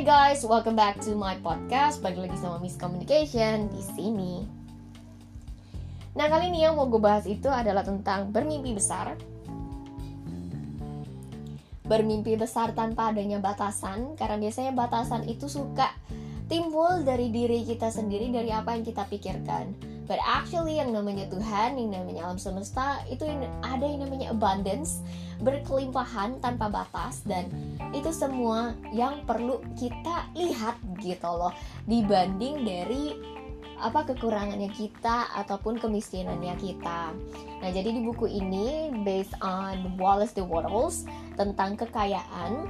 Hai guys, welcome back to my podcast. Balik lagi sama Miss Communication di sini. Nah kali ini yang mau gue bahas itu adalah tentang bermimpi besar. Bermimpi besar tanpa adanya batasan, karena biasanya batasan itu suka timbul dari diri kita sendiri, dari apa yang kita pikirkan. But actually yang namanya Tuhan, yang namanya alam semesta, itu ada yang namanya abundance, berkelimpahan tanpa batas dan itu semua yang perlu kita lihat gitu loh dibanding dari apa kekurangannya kita ataupun kemiskinannya kita. Nah, jadi di buku ini based on Wallace the Wattles tentang kekayaan,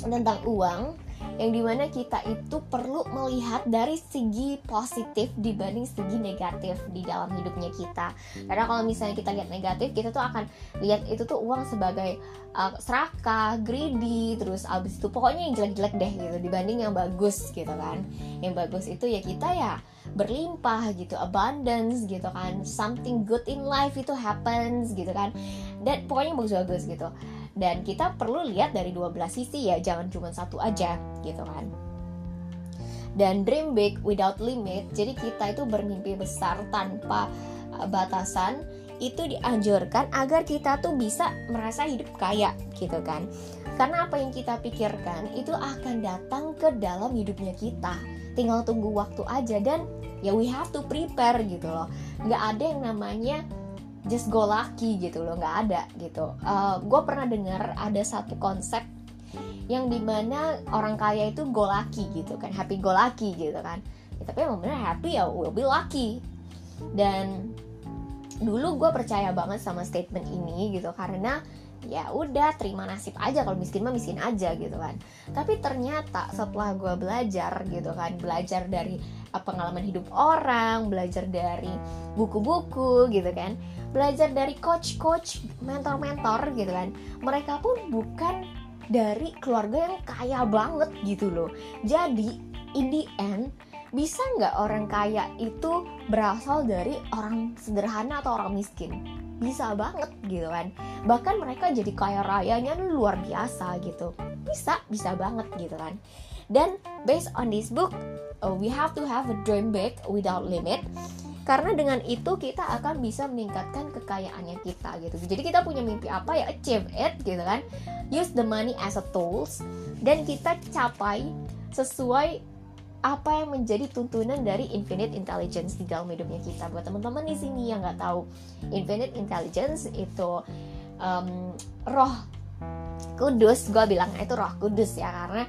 tentang uang, yang di mana kita itu perlu melihat dari segi positif dibanding segi negatif di dalam hidupnya kita. Karena kalau misalnya kita lihat negatif kita tuh akan lihat itu tuh uang sebagai uh, serakah, greedy, terus abis itu pokoknya yang jelek-jelek deh gitu dibanding yang bagus gitu kan. Yang bagus itu ya kita ya berlimpah gitu abundance gitu kan. Something good in life itu happens gitu kan dan pokoknya bagus-bagus gitu. Dan kita perlu lihat dari dua belas sisi ya jangan cuma satu aja gitu kan. Dan dream big without limit jadi kita itu bermimpi besar tanpa uh, batasan itu dianjurkan agar kita tuh bisa merasa hidup kaya gitu kan. Karena apa yang kita pikirkan itu akan datang ke dalam hidupnya kita. Tinggal tunggu waktu aja dan ya we have to prepare gitu loh. Nggak ada yang namanya just go lucky gitu loh nggak ada gitu. Uh, gue pernah dengar ada satu konsep yang di mana orang kaya itu go lucky gitu kan happy go lucky gitu kan. Ya, tapi emang bener happy ya will be lucky. Dan dulu gue percaya banget sama statement ini gitu karena ya udah terima nasib aja kalau miskin mah miskin aja gitu kan. Tapi ternyata setelah gue belajar gitu kan belajar dari pengalaman hidup orang belajar dari buku-buku gitu kan belajar dari coach-coach mentor-mentor gitu kan mereka pun bukan dari keluarga yang kaya banget gitu loh. Jadi in the end bisa nggak orang kaya itu berasal dari orang sederhana atau orang miskin bisa banget gitu kan. Bahkan mereka jadi kaya rayanya luar biasa gitu. Bisa bisa banget gitu kan. Dan based on this book uh, we have to have a dream big without limit. Karena dengan itu kita akan bisa meningkatkan kekayaannya kita gitu. Jadi kita punya mimpi apa ya? Achieve it gitu kan. Use the money as a tools. Dan kita capai sesuai apa yang menjadi tuntunan dari infinite intelligence di dalam hidupnya kita. Buat teman-teman di sini yang nggak tahu infinite intelligence itu um, roh kudus gue bilang itu roh kudus ya karena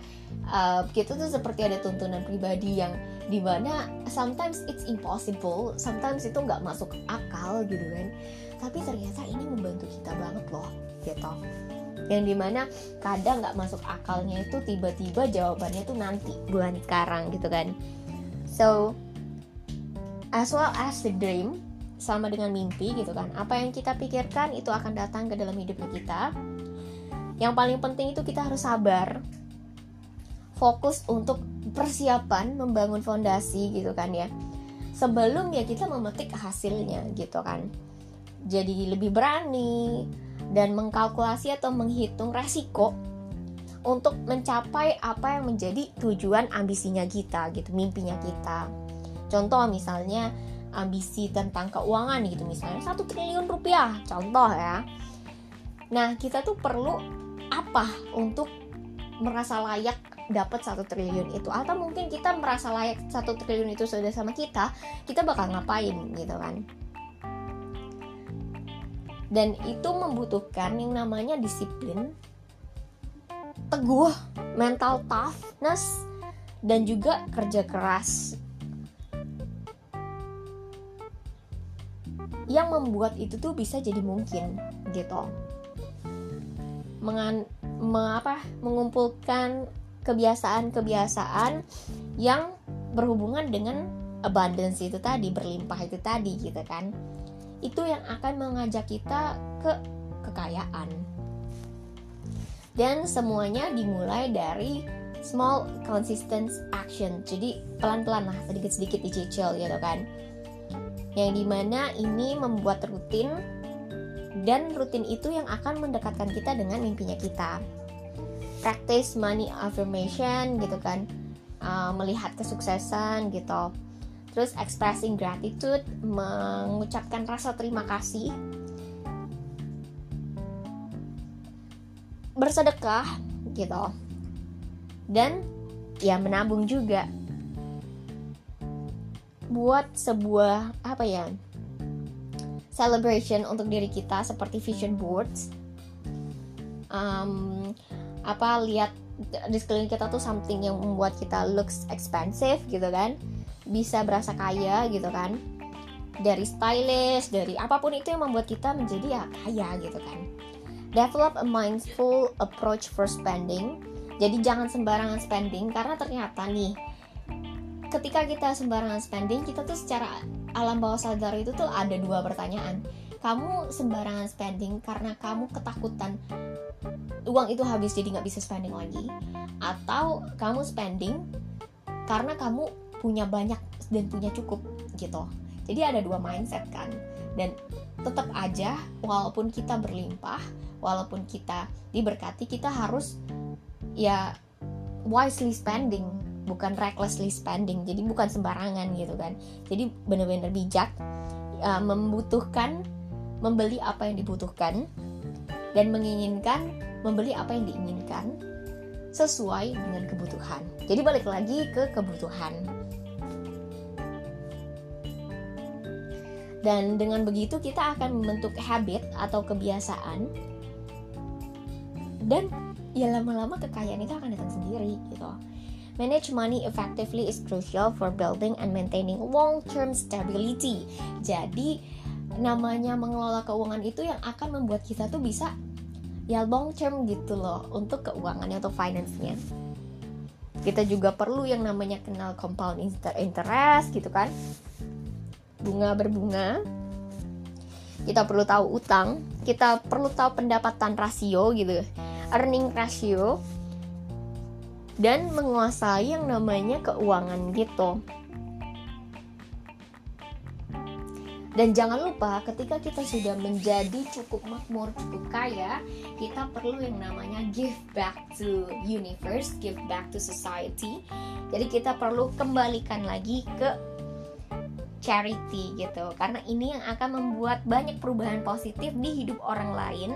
uh, kita tuh seperti ada tuntunan pribadi yang di mana sometimes it's impossible sometimes itu nggak masuk akal gitu kan. Tapi ternyata ini membantu kita banget loh gitu yang di mana kadang nggak masuk akalnya itu tiba-tiba jawabannya tuh nanti bukan sekarang gitu kan. So as well as the dream sama dengan mimpi gitu kan. Apa yang kita pikirkan itu akan datang ke dalam hidupnya kita. Yang paling penting itu kita harus sabar. Fokus untuk persiapan membangun fondasi gitu kan ya. Sebelum ya kita memetik hasilnya gitu kan. Jadi lebih berani dan mengkalkulasi atau menghitung resiko untuk mencapai apa yang menjadi tujuan ambisinya kita gitu, mimpinya kita. Contoh misalnya ambisi tentang keuangan gitu misalnya satu triliun rupiah contoh ya. Nah kita tuh perlu apa untuk merasa layak dapat satu triliun itu atau mungkin kita merasa layak satu triliun itu sudah sama kita kita bakal ngapain gitu kan dan itu membutuhkan yang namanya disiplin teguh mental toughness dan juga kerja keras. Yang membuat itu tuh bisa jadi mungkin gitu. Mengan, me, mengumpulkan kebiasaan-kebiasaan yang berhubungan dengan abundance itu tadi berlimpah itu tadi gitu kan itu yang akan mengajak kita ke kekayaan. Dan semuanya dimulai dari small consistent action. Jadi pelan-pelan lah, sedikit-sedikit dicicil gitu kan. Yang di mana ini membuat rutin dan rutin itu yang akan mendekatkan kita dengan mimpinya kita. practice money affirmation gitu kan uh, melihat kesuksesan gitu terus expressing gratitude mengucapkan rasa terima kasih. Bersedekah gitu. Dan ya menabung juga. Buat sebuah apa ya celebration untuk diri kita seperti vision boards. Um, apa lihat di sekeliling kita tuh something yang membuat kita looks expensive gitu kan bisa berasa kaya gitu kan. Dari stylish dari apa pun itu yang membuat kita menjadi ya kaya gitu kan. Develop a mindful approach for spending. Jadi jangan sembarangan spending karena ternyata nih ketika kita sembarangan spending kita tuh secara alam bawah sadar itu tuh ada dua pertanyaan. Kamu sembarangan spending karena kamu ketakutan uang itu habis jadi nggak bisa spending lagi atau kamu spending karena kamu punya banyak dan punya cukup gitu. Jadi ada dua mindset kan. Dan tetap aja walaupun kita berlimpah walaupun kita diberkati kita harus ya wisely spending bukan recklessly spending. Jadi bukan sembarangan gitu kan. Jadi benar-benar bijak uh, membutuhkan membeli apa yang dibutuhkan dan menginginkan membeli apa yang diinginkan sesuai dengan kebutuhan. Jadi balik lagi ke kebutuhan dan dengan begitu kita akan membentuk habit atau kebiasaan dan ya lama-lama kekayaan itu akan datang sendiri gitu Manage money effectively is crucial for building and maintaining long-term stability. Jadi, namanya mengelola keuangan itu yang akan membuat kita tuh bisa ya long term gitu loh untuk keuangannya atau finance-nya. Kita juga perlu yang namanya kenal compound interest gitu kan. Bunga berbunga. Kita perlu tahu utang, kita perlu tahu pendapatan rasio gitu. Earning ratio dan menguasai yang namanya keuangan gitu. Dan jangan lupa ketika kita sudah menjadi cukup makmur, cukup kaya, kita perlu yang namanya give back to universe, give back to society. Jadi kita perlu kembalikan lagi ke charity gitu. Karena ini yang akan membuat banyak perubahan positif di hidup orang lain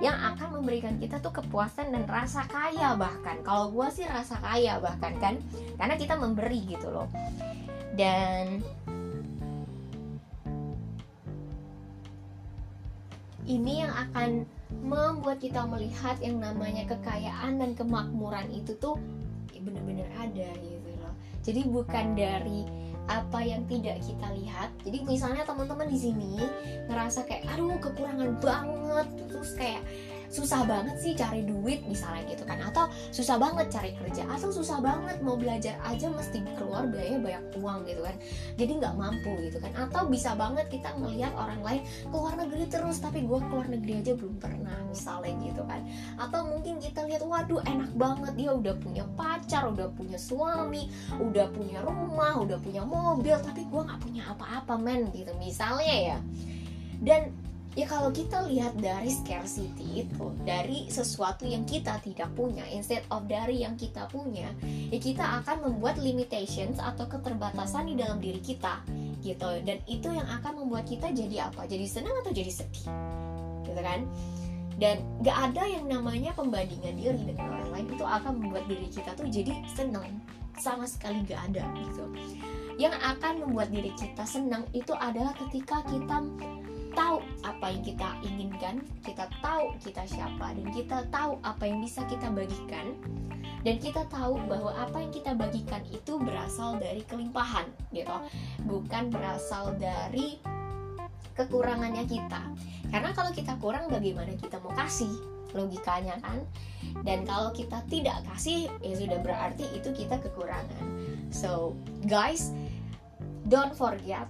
yang akan memberikan kita tuh kepuasan dan rasa kaya bahkan. Kalau gue sih rasa kaya bahkan kan karena kita memberi gitu loh. Dan ini yang akan membuat kita melihat yang namanya kekayaan dan kemakmuran itu tuh bener-bener ada gitu loh. Jadi bukan dari apa yang tidak kita lihat. Jadi misalnya teman-teman di sini ngerasa kayak aduh kekurangan banget. Terus kayak susah banget sih cari duit misalnya gitu kan. Atau susah banget cari kerja. Atau susah banget mau belajar aja mesti keluar biaya banyak uang gitu kan. Jadi nggak mampu gitu kan. Atau bisa banget kita melihat orang lain keluar negeri terus tapi gue keluar negeri aja belum pernah misalnya gitu kan. Atau mungkin kita lihat waduh enak banget dia udah punya pacar udah punya suami udah punya rumah udah punya mobil tapi gue nggak punya apa-apa men gitu misalnya ya. Dan ya kalau kita lihat dari scarcity itu dari sesuatu yang kita tidak punya instead of dari yang kita punya ya kita akan membuat limitations atau keterbatasan di dalam diri kita gitu. Dan itu yang akan membuat kita jadi apa? Jadi senang atau jadi sedih? Gitu kan? Dan gak ada yang namanya pembandingan diri dengan orang lain itu akan membuat diri kita tuh jadi senang. Sama sekali gak ada gitu. Yang akan membuat diri kita senang itu adalah ketika kita tahu apa yang kita inginkan, kita tahu kita siapa dan kita tahu apa yang bisa kita bagikan dan kita tahu bahwa apa yang kita bagikan itu berasal dari kelimpahan gitu, bukan berasal dari kekurangannya kita. Karena kalau kita kurang bagaimana kita mau kasih? Logikanya kan. Dan kalau kita tidak kasih ya sudah berarti itu kita kekurangan. So, guys, don't forget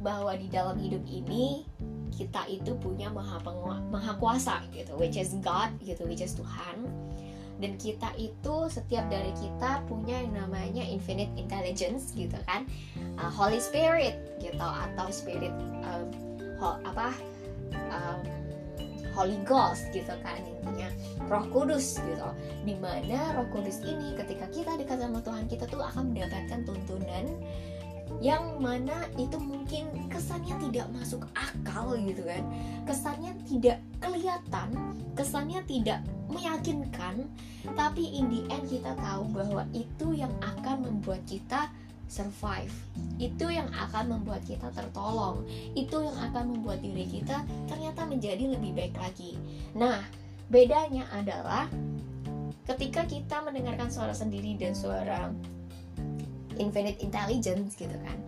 bahwa di dalam hidup ini kita itu punya maha maha kuasa gitu which is God gitu which is Tuhan. Dan kita itu setiap dari kita punya yang namanya infinite intelligence gitu kan. Uh, Holy Spirit gitu atau spirit um, ho, apa um, Holy Ghost gitu kan intinya Roh Kudus gitu. Di mana Roh Kudus ini ketika kita dekat sama Tuhan kita tuh akan mendapatkan tuntunan yang mana itu mungkin kesannya tidak masuk akal gitu kan. Kesannya tidak kelihatan kesannya tidak meyakinkan tapi in the end kita tahu bahwa itu yang akan membuat kita survive. Itu yang akan membuat kita tertolong. Itu yang akan membuat diri kita ternyata menjadi lebih baik lagi. Nah bedanya adalah ketika kita mendengarkan suara sendiri dan suara infinite intelligence gitu kan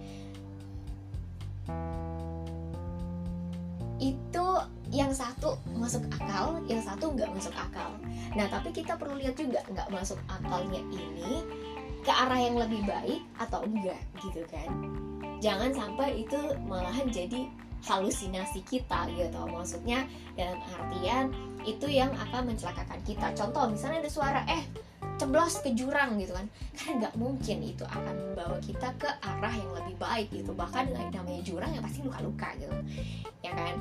itu yang satu masuk akal, yang satu nggak masuk akal. Nah, tapi kita perlu lihat juga nggak masuk akalnya ini ke arah yang lebih baik atau enggak gitu kan. Jangan sampai itu malahan jadi halusinasi kita gitu. Maksudnya dalam artian itu yang akan mencelakakan kita. Contoh misalnya ada suara eh ceblos ke jurang gitu kan. Kan nggak mungkin itu akan membawa kita ke arah yang lebih baik gitu. Bahkan dengan namanya jurang ya pasti luka-luka gitu. Ya kan?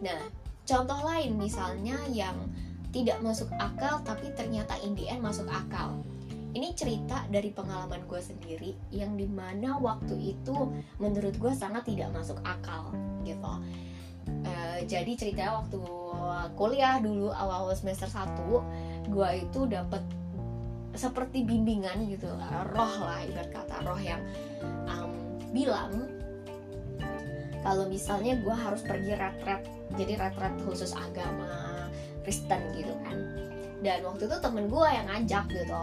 Nah contoh lain misalnya yang tidak masuk akal tapi ternyata in the end masuk akal. Ini cerita dari pengalaman gue sendiri yang di mana waktu itu menurut gue sangat tidak masuk akal gitu. Uh, jadi ceritanya waktu kuliah dulu awal-awal semester 1 gue itu dapat seperti bimbingan gitu roh lah ibarat kata roh yang um, bilang kalau misalnya gue harus pergi retret jadi retret khusus agama Kristen gitu kan. Dan waktu itu temen gue yang ngajak gitu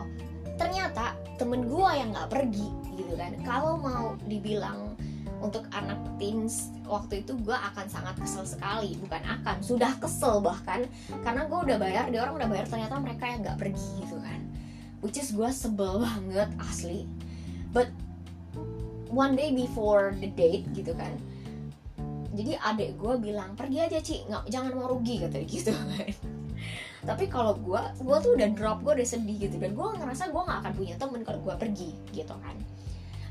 ternyata temen gue yang nggak pergi gitu kan. Kalau mau dibilang untuk anak teens waktu itu gue akan sangat kesel sekali bukan akan sudah kesel bahkan karena gue udah bayar dia orang udah bayar ternyata mereka yang nggak pergi gitu which is gue sebel banget asli. But one day before the date gitu kan jadi adik gue bilang pergi aja Ci. Nggak jangan mau rugi kata gitu kan. Tapi kalau gue gue tuh udah drop gue udah sedih gitu. Dan gue ngerasa gue nggak akan punya temen kalau gue pergi gitu kan.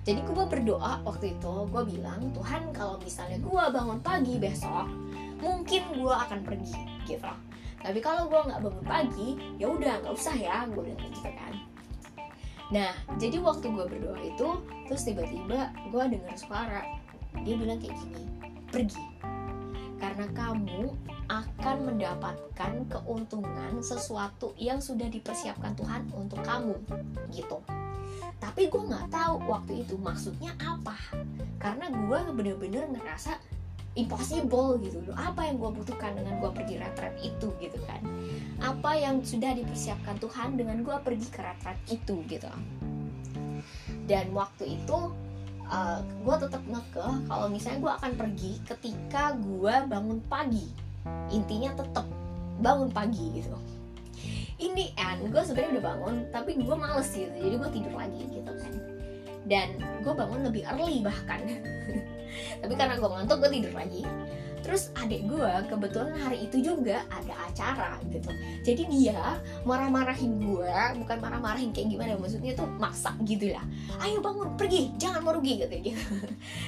Jadi gue berdoa waktu itu gue bilang Tuhan kalau misalnya gue bangun pagi besok mungkin gue akan pergi gitu tapi kalau gue nggak bangun pagi ya udah nggak usah ya gue bilang gitu kan. Nah jadi waktu gue berdoa itu terus tiba-tiba gue dengar suara. Dia bilang kayak gini pergi karena kamu akan mendapatkan keuntungan sesuatu yang sudah dipersiapkan Tuhan untuk kamu gitu. Tapi gue nggak tahu waktu itu maksudnya apa. Karena gue bener-bener ngerasa impossible gitu loh. Apa yang gue butuhkan dengan gue pergi retret itu gitu kan? Apa yang sudah dipersiapkan Tuhan dengan gue pergi ke retret itu gitu. Dan waktu itu uh, gue tetap ngeke kalau misalnya gue akan pergi ketika gue bangun pagi. Intinya tetap bangun pagi gitu. Ini end gue sebenarnya udah bangun tapi gue males gitu. Jadi gue tidur lagi gitu kan. Dan gue bangun lebih early bahkan tapi karena gue ngantuk gue tidur lagi. Terus adik gue kebetulan hari itu juga ada acara gitu. Jadi dia marah-marahin gue bukan marah-marahin kayak gimana maksudnya tuh maksa gitu lah. Ayo bangun pergi jangan mau rugi gitu gitu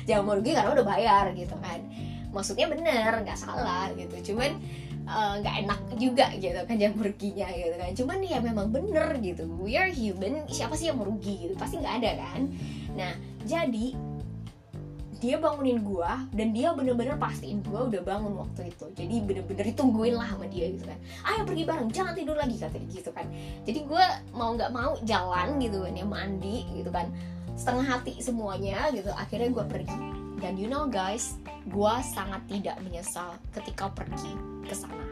jangan mau rugi karena udah bayar gitu kan. Maksudnya bener nggak salah gitu. Cuman eh, nggak uh, enak juga gitu kan jangan ruginya gitu kan. Cuman ya memang bener gitu. We are human siapa sih yang mau rugi? gitu. Pasti nggak ada kan. Nah jadi dia bangunin gue dan dia bener-bener pastiin gue udah bangun waktu itu. Jadi bener-bener ditungguin lah sama dia gitu kan. Ayo pergi bareng jangan tidur lagi kata dia gitu kan. Jadi gue mau nggak mau jalan gitu kan ya mandi gitu kan. Setengah hati semuanya gitu akhirnya gue pergi. Dan you know guys gue sangat tidak menyesal ketika pergi ke sana.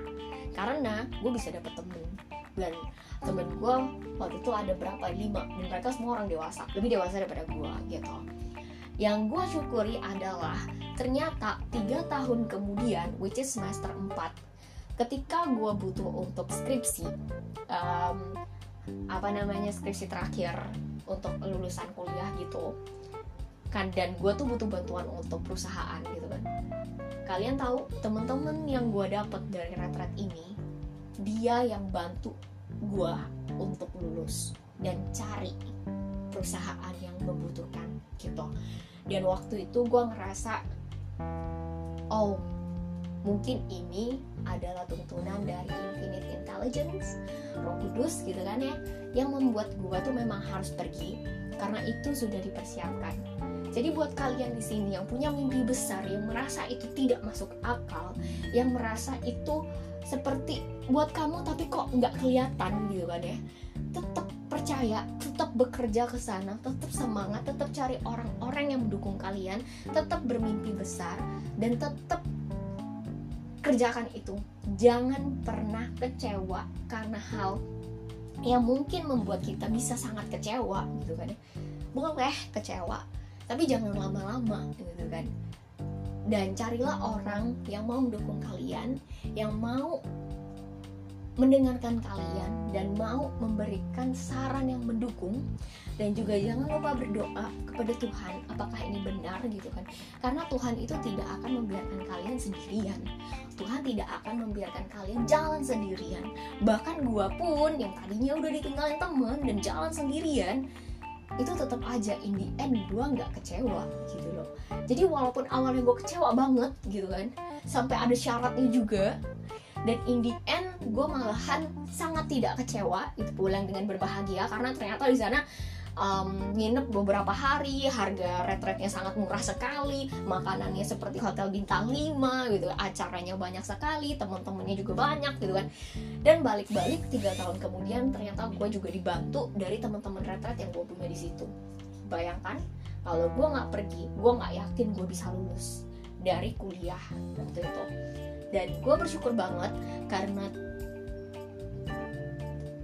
Karena gue bisa dapet temen. Dan temen gue waktu itu ada berapa? Lima. Dan mereka semua orang dewasa. Lebih dewasa daripada gue gitu yang gue syukuri adalah ternyata tiga tahun kemudian which is semester 4 ketika gue butuh untuk skripsi um, apa namanya skripsi terakhir untuk lulusan kuliah gitu kan dan gue tuh butuh bantuan untuk perusahaan gitu kan. Kalian tahu temen-temen yang gue dapet dari retret ini dia yang bantu gue untuk lulus dan cari perusahaan yang membutuhkan gitu. Dan waktu itu gue ngerasa oh mungkin ini adalah tuntunan dari infinite intelligence roh kudus gitu kan ya yang membuat gue tuh memang harus pergi karena itu sudah dipersiapkan. Jadi buat kalian di sini yang punya mimpi besar yang merasa itu tidak masuk akal yang merasa itu seperti buat kamu tapi kok nggak kelihatan gitu kan ya tetap percaya tetap bekerja ke sana tetap semangat tetap cari orang-orang yang mendukung kalian tetap bermimpi besar dan tetap kerjakan itu. Jangan pernah kecewa karena hal yang mungkin membuat kita bisa sangat kecewa gitu kan ya. Boleh kecewa tapi jangan lama-lama gitu kan. Dan carilah orang yang mau mendukung kalian yang mau mendengarkan kalian dan mau memberikan saran yang mendukung. Dan juga jangan lupa berdoa kepada Tuhan apakah ini benar gitu kan. Karena Tuhan itu tidak akan membiarkan kalian sendirian. Tuhan tidak akan membiarkan kalian jalan sendirian. Bahkan gua pun yang tadinya udah ditinggalin teman dan jalan sendirian itu tetap aja in the end gue nggak kecewa gitu loh. Jadi walaupun awalnya gue kecewa banget gitu kan sampai ada syaratnya juga dan in the end gue malahan sangat tidak kecewa itu pulang dengan berbahagia. Karena ternyata di sana um, nginep beberapa hari harga retretnya sangat murah sekali makanannya seperti hotel bintang 5 gitu acaranya banyak sekali teman-temannya juga banyak gitu kan. Dan balik-balik tiga tahun kemudian ternyata gue juga dibantu dari teman-teman retret yang gue punya di situ. Bayangkan kalau gue nggak pergi gue nggak yakin gue bisa lulus dari kuliah waktu itu dan gue bersyukur banget karena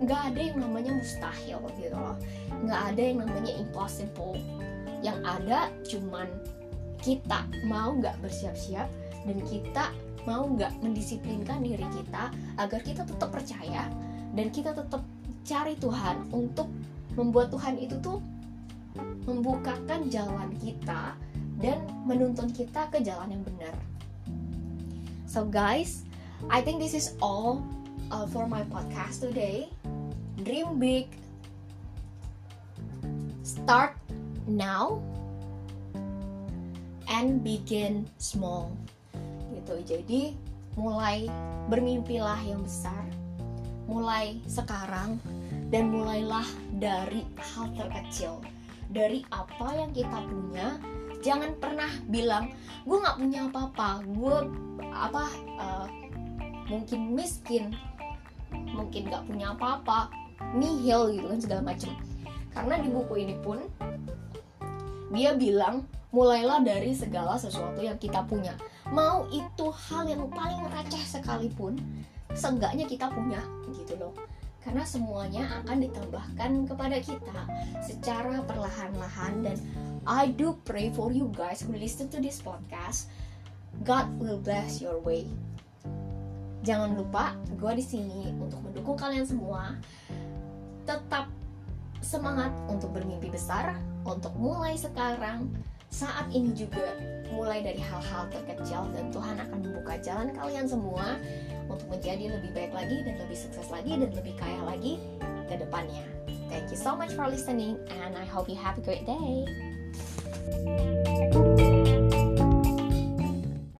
nggak ada yang namanya mustahil gitu loh nggak ada yang namanya impossible yang ada cuman kita mau nggak bersiap-siap dan kita mau nggak mendisiplinkan diri kita agar kita tetap percaya dan kita tetap cari Tuhan untuk membuat Tuhan itu tuh membukakan jalan kita dan menuntun kita ke jalan yang benar. So guys, I think this is all uh, for my podcast today. Dream big, start now, and begin small. Gitu. Jadi mulai bermimpilah yang besar, mulai sekarang dan mulailah dari hal terkecil, dari apa yang kita punya. Jangan pernah bilang gue nggak punya apa-apa, gue apa uh, mungkin miskin, mungkin nggak punya apa-apa, nihil gitu kan segala macem. Karena di buku ini pun dia bilang mulailah dari segala sesuatu yang kita punya. Mau itu hal yang paling receh sekalipun seenggaknya kita punya gitu loh karena semuanya akan ditambahkan kepada kita secara perlahan-lahan. Dan I do pray for you guys who listen to this podcast. God will bless your way. Jangan lupa gue di sini untuk mendukung kalian semua. Tetap semangat untuk bermimpi besar, untuk mulai sekarang, saat ini juga mulai dari hal-hal terkecil dan Tuhan akan membuka jalan kalian semua untuk menjadi lebih baik lagi dan lebih sukses lagi dan lebih kaya lagi ke depannya. Thank you so much for listening and I hope you have a great day.